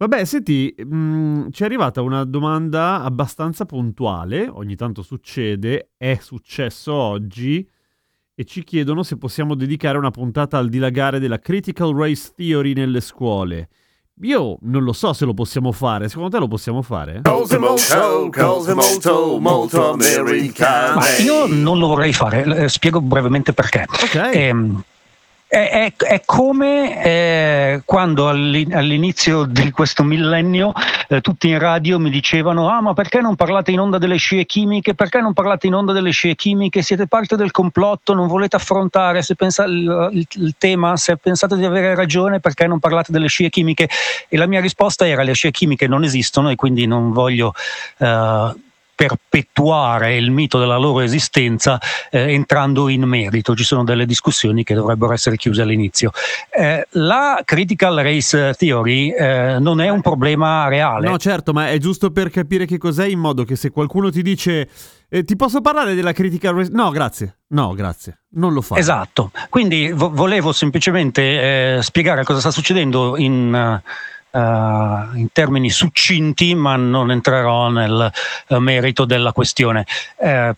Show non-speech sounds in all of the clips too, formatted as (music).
Vabbè, senti, mh, ci è arrivata una domanda abbastanza puntuale, ogni tanto succede, è successo oggi, e ci chiedono se possiamo dedicare una puntata al dilagare della critical race theory nelle scuole. Io non lo so se lo possiamo fare, secondo te lo possiamo fare? Cose molto, cose molto, molto americane. Ma io non lo vorrei fare, spiego brevemente perché. Ok. Ehm, è, è- è come eh, quando all'i- all'inizio di questo millennio eh, tutti in radio mi dicevano ah ma perché non parlate in onda delle scie chimiche, perché non parlate in onda delle scie chimiche, siete parte del complotto, non volete affrontare? Se pensa- il, il- il tema, se pensate di avere ragione perché non parlate delle scie chimiche? E la mia risposta era le scie chimiche non esistono e quindi non voglio eh, perpetuare il mito della loro esistenza eh, entrando in merito. Ci sono delle discussioni che dovrebbero essere chiuse all'inizio. Eh, la critical race theory eh, non è un problema reale. No, certo, ma è giusto per capire che cos'è in modo che se qualcuno ti dice eh, ti posso parlare della critical race... No, grazie. No, grazie. Non lo fa. Esatto, quindi vo- volevo semplicemente eh, spiegare cosa sta succedendo in, eh, in termini succinti, ma non entrerò nel eh, merito della questione. Eh,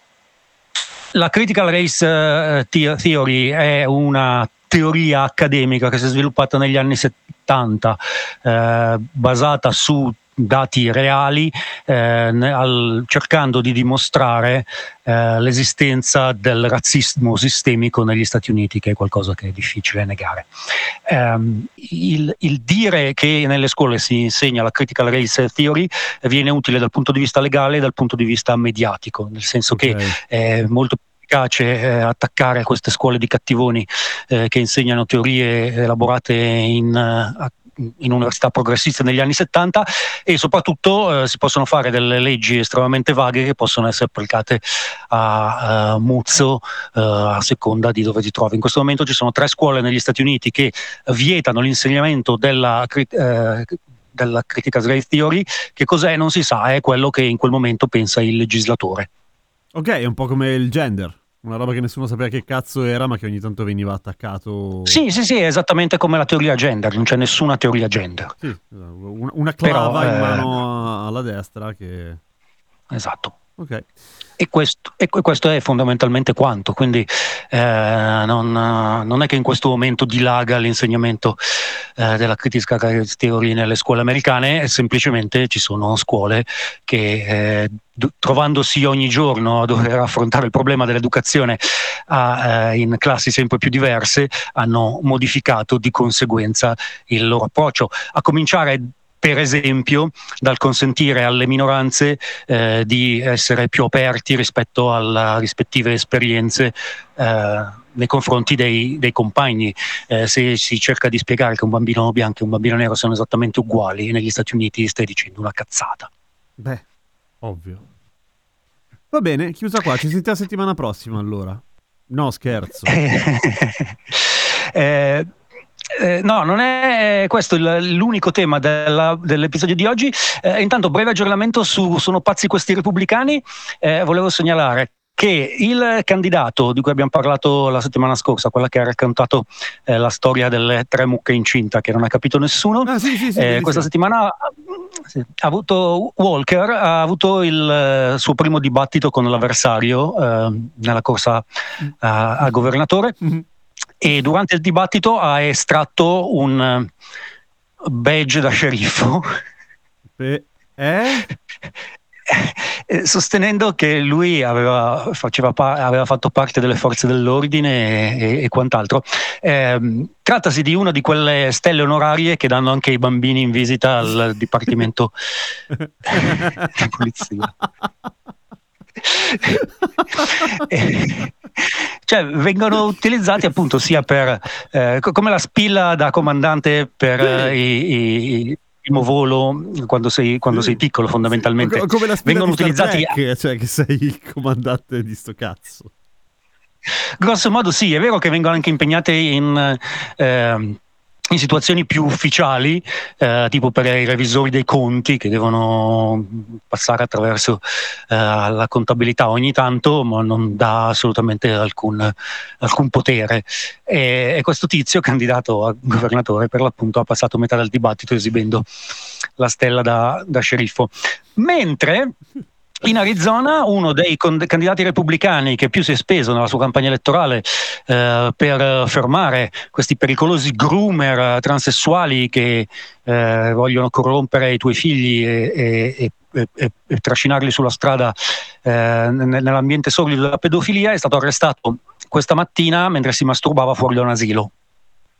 la critical race the- theory è una teoria accademica che si è sviluppata negli anni 70, eh, basata su dati reali, eh, al- cercando di dimostrare eh, l'esistenza del razzismo sistemico negli Stati Uniti, che è qualcosa che è difficile negare. Ehm, il, il dire che nelle scuole si insegna la critical race theory viene utile dal punto di vista legale e dal punto di vista mediatico, nel senso che Ok. è molto più efficace eh, attaccare queste scuole di cattivoni eh, che insegnano teorie elaborate in, eh, a- in università progressiste negli anni 70 e soprattutto eh, si possono fare delle leggi estremamente vaghe che possono essere applicate a, eh, muzzo eh, a seconda di dove ti trovi. In questo momento ci sono tre scuole negli Stati Uniti che vietano l'insegnamento della, eh, della critical race theory. Che cos'è? Non si sa, è quello che in quel momento pensa il legislatore. Ok, è un po' come il gender. Una roba che nessuno sapeva che cazzo era, ma che ogni tanto veniva attaccato. Sì, sì, sì, è esattamente come la teoria gender, non c'è nessuna teoria gender. Sì, una, clava Però, in eh, mano alla destra che... Esatto. Ok. E questo, e que- questo è fondamentalmente quanto, quindi eh, non, non è che in questo momento dilaga l'insegnamento eh, della critical race theory nelle scuole americane, semplicemente ci sono scuole che eh, trovandosi ogni giorno a dover (laughs) affrontare il problema dell'educazione a, eh, in classi sempre più diverse hanno modificato di conseguenza il loro approccio, a cominciare per esempio dal consentire alle minoranze eh, di essere più aperti rispetto alle rispettive esperienze eh, nei confronti dei, dei compagni. Eh, se si cerca di spiegare che un bambino bianco e un bambino nero sono esattamente uguali negli Stati Uniti, stai dicendo una cazzata. Beh, ovvio. Va bene, chiusa qua. Ci sentiamo settimana prossima allora. No, scherzo. (laughs) Eh, eh, no, non è questo il- l'unico tema della- dell'episodio di oggi. Eh, intanto, breve aggiornamento su Sono pazzi questi repubblicani. Eh, volevo segnalare che il candidato di cui abbiamo parlato la settimana scorsa, quella che ha raccontato eh, la storia delle tre mucche incinta che non ha capito nessuno, Ah, sì, sì, sì. eh, questa settimana ha avuto Walker ha avuto il eh, suo primo dibattito con l'avversario eh, nella corsa a, governatore Mhm. E durante il dibattito ha estratto un eh, badge da sceriffo Pe- eh? eh, sostenendo che lui aveva, faceva pa- aveva fatto parte delle forze dell'ordine e, e quant'altro. Ehm, trattasi di una di quelle stelle onorarie che danno anche i bambini in visita al dipartimento (laughs) di polizia. (laughs) Eh, cioè vengono (laughs) utilizzati appunto sia per eh, come la spilla da comandante per eh, i, i, il primo volo quando sei, quando sei piccolo fondamentalmente. come la spilla vengono utilizzati Trek, cioè che sei il comandante di sto cazzo. grosso modo sì è vero che vengono anche impegnate in ehm, in situazioni più ufficiali, eh, tipo per i revisori dei conti che devono passare attraverso eh, la contabilità ogni tanto, ma non dà assolutamente alcun, alcun potere. E, e, questo tizio, (laughs) candidato a governatore, per l'appunto ha passato metà del dibattito esibendo la stella da, da sceriffo. Mentre in Arizona uno dei candidati repubblicani che più si è speso nella sua campagna elettorale eh, per fermare questi pericolosi groomer transessuali che eh, vogliono corrompere i tuoi figli e, e, e, e trascinarli sulla strada eh, nell'ambiente sordido della pedofilia è stato arrestato questa mattina mentre si masturbava fuori da un asilo.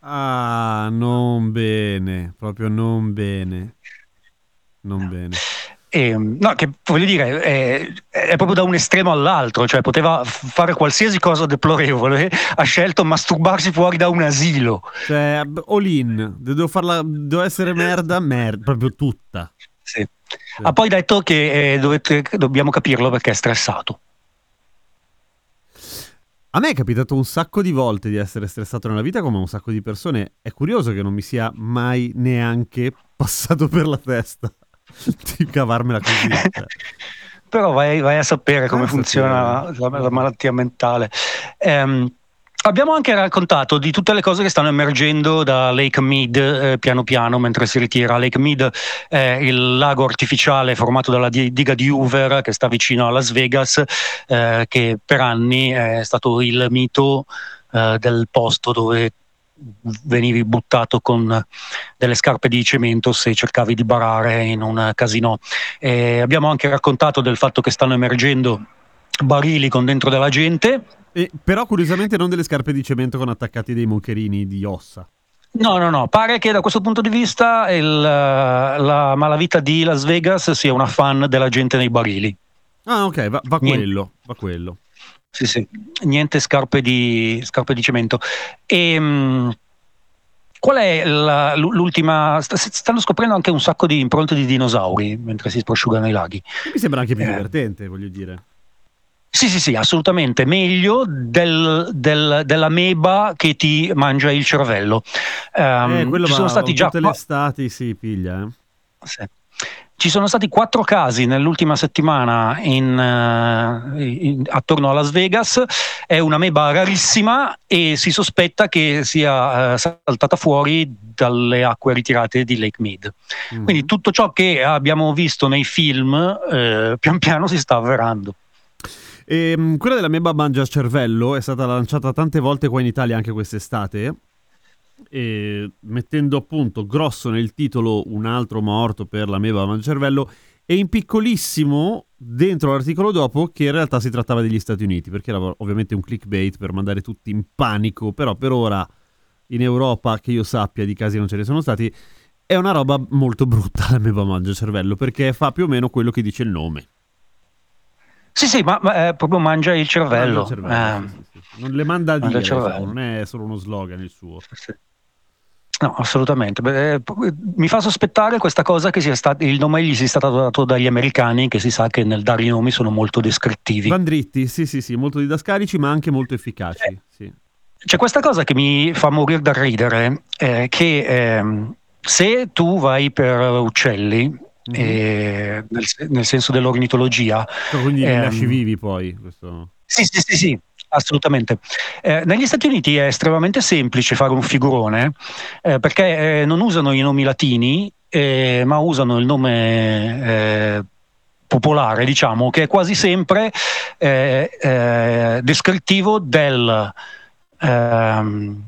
Ah, non bene, proprio non bene. Non bene. E, no, che voglio dire, è, è, proprio da un estremo all'altro, cioè poteva fare qualsiasi cosa deplorevole, ha scelto masturbarsi fuori da un asilo. Cioè, all in, devo, farla, devo essere merda, merda, proprio tutta. Sì. sì. Ha poi detto che eh, dovete, dobbiamo capirlo perché è stressato. A me è capitato un sacco di volte di essere stressato nella vita come un sacco di persone. È curioso che non mi sia mai neanche passato per la testa (laughs) di cavarmela così. (laughs) Cioè. Però vai, vai, a sapere come funziona la, la, malattia mentale. Um, Abbiamo anche raccontato di tutte le cose che stanno emergendo da Lake Mead eh, piano piano mentre si ritira. Lake Mead è il lago artificiale formato dalla diga di Hoover che sta vicino a Las Vegas, eh, che per anni è stato il mito eh, del posto dove venivi buttato con delle scarpe di cemento se cercavi di barare in un casino. E abbiamo anche raccontato del fatto che stanno emergendo barili con dentro della gente. E, però curiosamente non delle scarpe di cemento con attaccati dei mocherini di ossa. No, no, no, pare che da questo punto di vista il, la malavita di Las Vegas sia una fan della gente nei barili. Ah, ok, va, va quello, va quello. Sì, sì, niente scarpe di, scarpe di cemento. E, um, qual è la, l'ultima? Stanno scoprendo anche un sacco di impronte di dinosauri mentre si prosciugano i laghi. Mi sembra anche più eh. divertente, voglio dire. Sì, sì, sì, assolutamente meglio del, del, dell'ameba che ti mangia il cervello. Um, eh, ci sono stati già. Tutte le estati si piglia. Eh. Sì. Ci sono stati quattro casi nell'ultima settimana in, uh, in, attorno a Las Vegas, è una meba rarissima e si sospetta che sia uh, saltata fuori dalle acque ritirate di Lake Mead. Mm-hmm. Quindi tutto ciò che abbiamo visto nei film uh, pian piano si sta avverando. E, ehm, quella della meba mangia cervello è stata lanciata tante volte qua in Italia anche quest'estate e mettendo appunto grosso nel titolo un altro morto per la meba mancervello e in piccolissimo dentro l'articolo dopo che in realtà si trattava degli Stati Uniti perché era ovviamente un clickbait per mandare tutti in panico però per ora in Europa che io sappia di casi non ce ne sono stati è una roba molto brutta la meba mangia cervello perché fa più o meno quello che dice il nome sì sì ma, ma eh, proprio mangia il cervello, mangia il cervello eh. sì, sì, sì. non le manda a dire non è solo uno slogan il suo sì. No, assolutamente. Beh, mi fa sospettare questa cosa che sia stato, il nome gli sia stato dato dagli americani, che si sa che nel dare i nomi sono molto descrittivi. Van dritti, sì, sì, sì, molto didascalici, ma anche molto efficaci. Eh, sì. C'è questa cosa che mi fa morire da ridere, eh, che eh, se tu vai per uccelli, mm-hmm. nel, nel, senso dell'ornitologia... Quindi li ehm, lasci vivi poi? Questo... Sì, sì, sì, sì. Assolutamente. Eh, negli Stati Uniti è estremamente semplice fare un figurone eh, perché eh, non usano i nomi latini, eh, ma usano il nome eh, popolare, diciamo, che è quasi sempre eh, descrittivo del, ehm,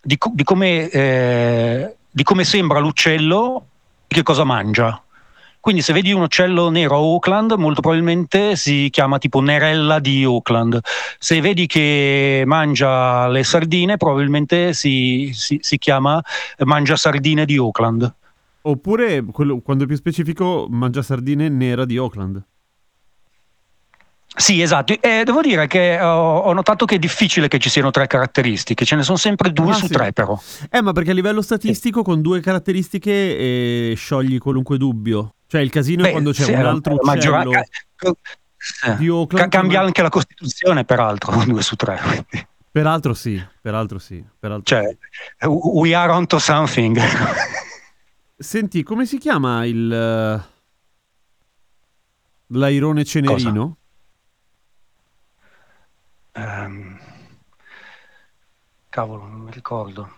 di, di, come, di come sembra l'uccello e che cosa mangia. Quindi se vedi un uccello nero a Auckland, molto probabilmente si chiama tipo Nerella di Auckland. Se vedi che mangia le sardine, probabilmente si, si, si chiama Mangia sardine di Auckland. Oppure, quello, quando è più specifico, Mangia sardine nera di Auckland. Sì, esatto. E devo dire che ho, ho notato che è difficile che ci siano tre caratteristiche, ce ne sono sempre due Ah, su sì. tre però. Eh, ma perché a livello statistico con due caratteristiche eh, sciogli qualunque dubbio. Cioè il casino è Beh, quando c'è sì, un la altro uccello ca- di ca- Oakland. cambia ma- anche la Costituzione, peraltro, (laughs) due su tre. quindi. Peraltro sì, peraltro sì. Peraltro Cioè, we are onto something. Senti, come si chiama il... eh, L'airone cenerino? Ehm, cavolo, non mi ricordo.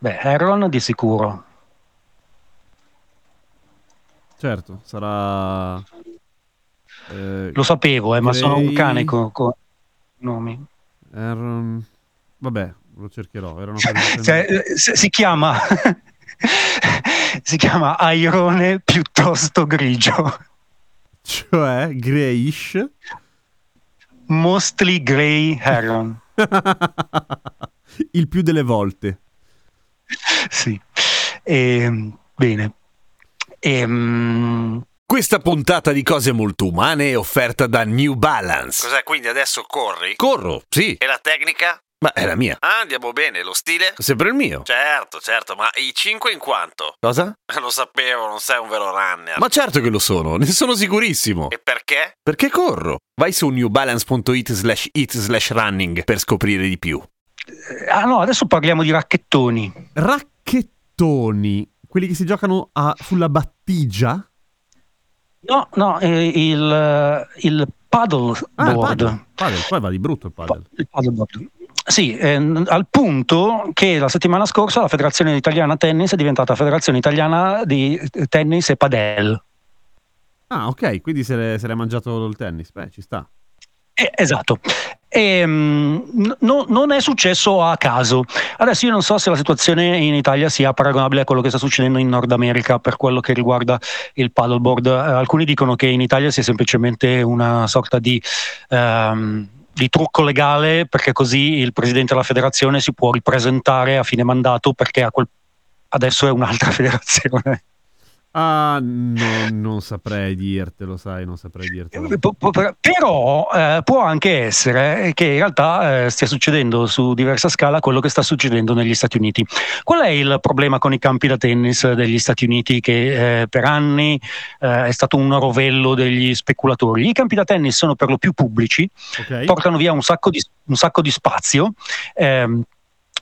Beh, Aaron di sicuro. Certo, sarà... eh, Lo sapevo, eh, ma sono un cane con, con nomi. Aaron... Vabbè, lo cercherò. (laughs) Cioè, eh, si chiama (laughs) si chiama Airone piuttosto grigio. (laughs) Cioè, grayish. Mostly Grey Heron. il più delle volte. sì. Ehm, bene. Ehm, Questa puntata di cose molto umane è offerta da New Balance. Cos'è, quindi adesso corri? Corro, sì, E la tecnica? ma è la mia. Ah, andiamo bene. Lo stile? Sempre il mio. Certo, certo, ma i 5 in quanto? Cosa? (laughs) Lo sapevo, non sei un vero runner. Ma certo che lo sono, ne sono sicurissimo. E perché? Perché corro? Vai su newbalance.it slash it slash running per scoprire di più. ah no, adesso parliamo di racchettoni. Racchettoni, quelli che si giocano a- sulla battigia. No, no, eh, il, il paddle Ah, paddle. Paddle, Poi va di brutto il paddle. Il paddleboard. Sì, ehm, al punto che la settimana scorsa la Federazione Italiana Tennis è diventata Federazione Italiana di Tennis e Padel. Ah, ok, quindi se l'è, se l'è mangiato il tennis. Beh, ci sta. Eh, esatto. Ehm, n- no- non è successo a caso. Adesso io non so se la situazione in Italia sia paragonabile a quello che sta succedendo in Nord America per quello che riguarda il paddleboard. Eh, alcuni dicono che in Italia sia semplicemente una sorta di, ehm, di trucco legale perché così il presidente della federazione si può ripresentare a fine mandato perché a quel- adesso è un'altra (laughs) federazione. Ah, no, non saprei dirtelo, sai, non saprei dirtelo. Po- Però eh, può anche essere che in realtà eh, stia succedendo su diversa scala quello che sta succedendo negli Stati Uniti. Qual è il problema con i campi da tennis degli Stati Uniti che eh, per anni eh, è stato un rovello degli speculatori? I campi da tennis sono per lo più pubblici, Ok? portano via un sacco di, un sacco di spazio. ehm,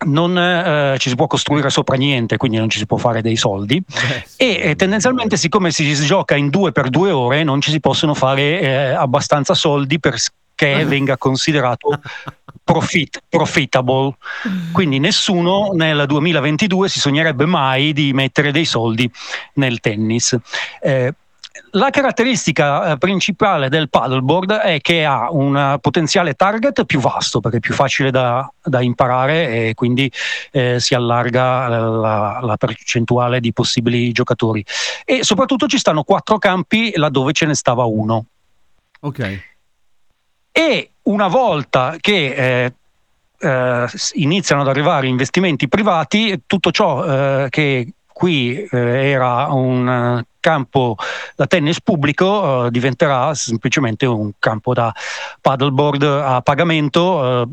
non eh, ci si può costruire sopra niente, quindi non ci si può fare dei soldi. Beh. E eh, tendenzialmente, siccome si gioca in due per due ore, non ci si possono fare eh, abbastanza soldi perché (laughs) venga considerato profit, profitable. Quindi nessuno nel 2022 si sognerebbe mai di mettere dei soldi nel tennis. Eh, la caratteristica eh, principale del paddleboard è che ha un potenziale target più vasto perché è più facile da, da imparare e quindi eh, si allarga la, la percentuale di possibili giocatori. E soprattutto ci stanno quattro campi laddove ce ne stava uno. Ok. E una volta che eh, eh, iniziano ad arrivare investimenti privati, tutto ciò eh, che qui eh, era un eh, campo da tennis pubblico eh, diventerà semplicemente un campo da paddleboard a pagamento. eh,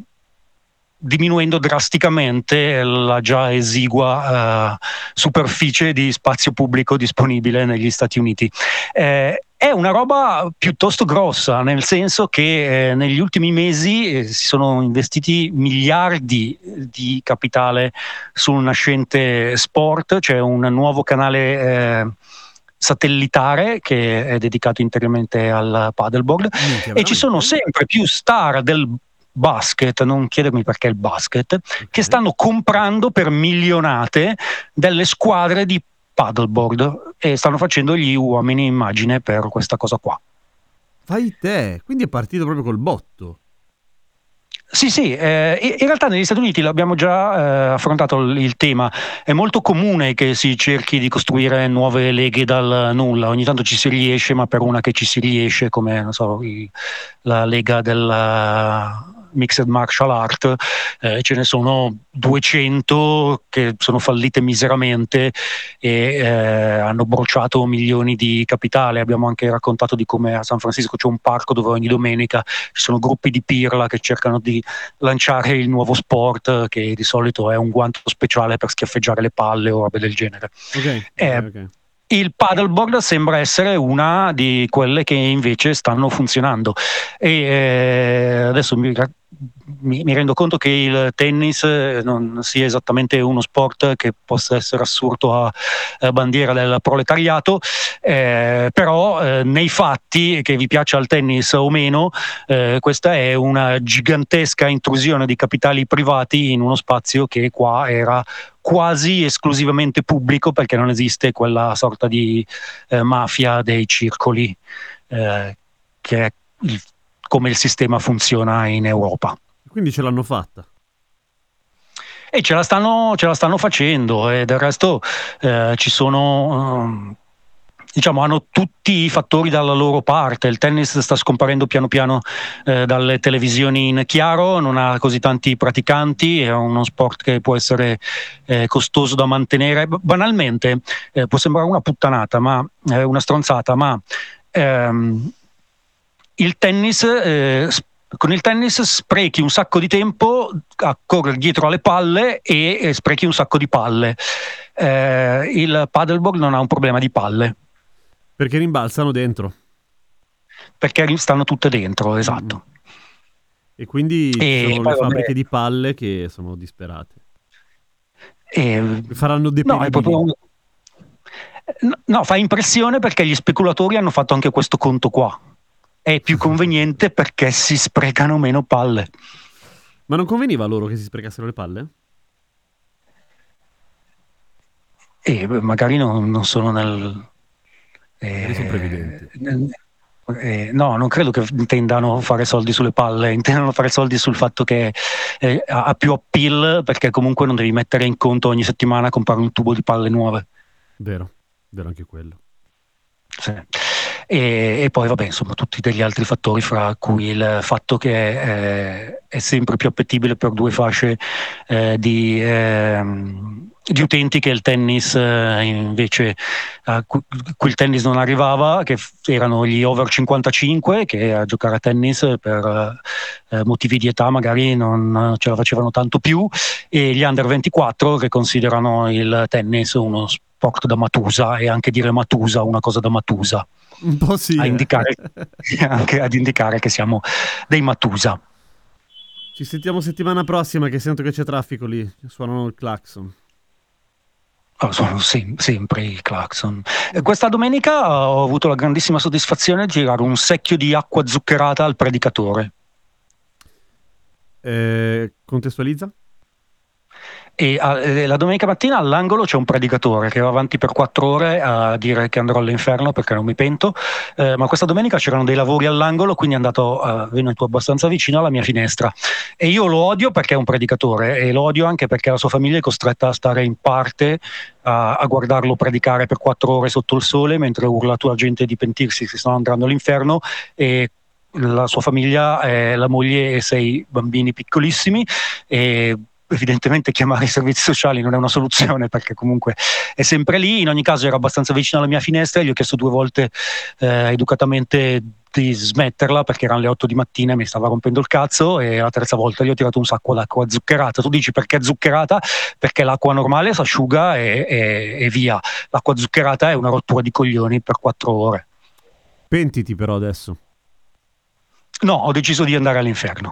diminuendo drasticamente la già esigua eh, superficie di spazio pubblico disponibile negli Stati Uniti. Eh, è una roba piuttosto grossa, nel senso che eh, negli ultimi mesi eh, si sono investiti miliardi di capitale sul nascente sport, c'è un nuovo canale eh, satellitare che è dedicato interamente al paddleboard. Minchia, e ci sono sempre più star del basket, non chiedermi perché il basket, che Ok. stanno comprando per milionate delle squadre di paddleboard e stanno facendo gli uomini immagine per questa cosa qua. Fai te, quindi è partito proprio col botto. Sì, sì, eh, in realtà negli Stati Uniti l'abbiamo già eh, affrontato il, il tema, è molto comune che si cerchi di costruire nuove leghe dal nulla, ogni tanto ci si riesce, ma per una che ci si riesce, come non so, i- la lega del, mixed martial art, eh, ce ne sono 200 che sono fallite miseramente e eh, hanno bruciato milioni di capitale. Abbiamo anche raccontato di come a San Francisco c'è un parco dove ogni domenica ci sono gruppi di pirla che cercano di lanciare il nuovo sport che di solito è un guanto speciale per schiaffeggiare le palle o robe del genere. Ok, Eh, ok, ok. Il paddleboard sembra essere una di quelle che invece stanno funzionando. E eh, adesso mi, mi- mi rendo conto che il tennis eh, non sia esattamente uno sport che possa essere assurdo a, a bandiera del proletariato eh, però eh, nei fatti che vi piaccia il tennis o meno eh, questa è una gigantesca intrusione di capitali privati in uno spazio che qua era quasi esclusivamente pubblico perché non esiste quella sorta di eh, mafia dei circoli eh, che è il- come il sistema funziona in Europa. Quindi ce l'hanno fatta. E ce la stanno, ce la stanno facendo e del resto eh, ci sono... ehm, Diciamo, hanno tutti i fattori dalla loro parte. Il tennis sta scomparendo piano piano eh, dalle televisioni in chiaro, non ha così tanti praticanti, è uno sport che può essere eh, costoso da mantenere. Banalmente, eh, può sembrare una puttanata, ma eh, una stronzata, ma ehm, il tennis eh, con il tennis sprechi un sacco di tempo a correre dietro alle palle e, e sprechi un sacco di palle. Eh, il paddleboard non ha un problema di palle Perché rimbalzano dentro. perché stanno tutte dentro, esatto. E quindi E sono le vabbè. fabbriche di palle che sono disperate. E- Faranno no, è deperibili. proprio No, No, fa impressione perché gli speculatori hanno fatto anche questo conto qua. È più conveniente perché si sprecano meno palle. Ma non conveniva a loro che si sprecassero le palle? E beh, magari non, non sono nel. Magari sono previdenti. nel- eh, no, non credo che intendano fare soldi sulle palle, (laughs) intendono fare soldi sul fatto che eh, ha ha più appeal perché comunque non devi mettere in conto ogni settimana comprare un tubo di palle nuove. Vero, vero anche quello. Sì. E, e poi vabbè insomma tutti degli altri fattori fra cui il fatto che eh, è sempre più appetibile per due fasce eh, di, ehm, di utenti che il tennis eh, invece a cui, il tennis non arrivava che erano gli over 55 che a giocare a tennis per eh, motivi di età magari non ce la facevano tanto più e gli under 24 che considerano il tennis uno sport da matusa e anche dire matusa una cosa da matusa Un po' sì. a eh. indicare, (laughs) (laughs) anche ad indicare che siamo dei matusa. Ci sentiamo settimana prossima che sento che c'è traffico lì. Suonano il clacson. Oh, sono sem- sempre i clacson. Eh, Questa domenica ho avuto la grandissima soddisfazione di tirare un secchio di acqua zuccherata al predicatore. Eh, contestualizza? E ah, eh, la domenica mattina all'angolo c'è un predicatore che va avanti per quattro ore a dire che andrò all'inferno perché non mi pento, eh, ma questa domenica c'erano dei lavori all'angolo, quindi è andato eh, venuto abbastanza vicino alla mia finestra. E io lo odio perché è un predicatore e lo odio anche perché la sua famiglia è costretta a stare in parte a, a guardarlo predicare per quattro ore sotto il sole mentre urla a tua gente di pentirsi che stanno andando all'inferno e la sua famiglia è la moglie e sei bambini piccolissimi e evidentemente chiamare i servizi sociali non è una soluzione perché comunque è sempre lì. In ogni caso era abbastanza vicino alla mia finestra e gli ho chiesto due volte eh, educatamente di smetterla perché erano le 8 di mattina e mi stava rompendo il cazzo e la terza volta gli ho tirato un sacco d'acqua zuccherata. Tu dici perché zuccherata? Perché l'acqua normale si asciuga e, e- e via. L'acqua zuccherata è una rottura di coglioni per quattro ore. Pentiti però adesso. No, ho deciso di andare all'inferno.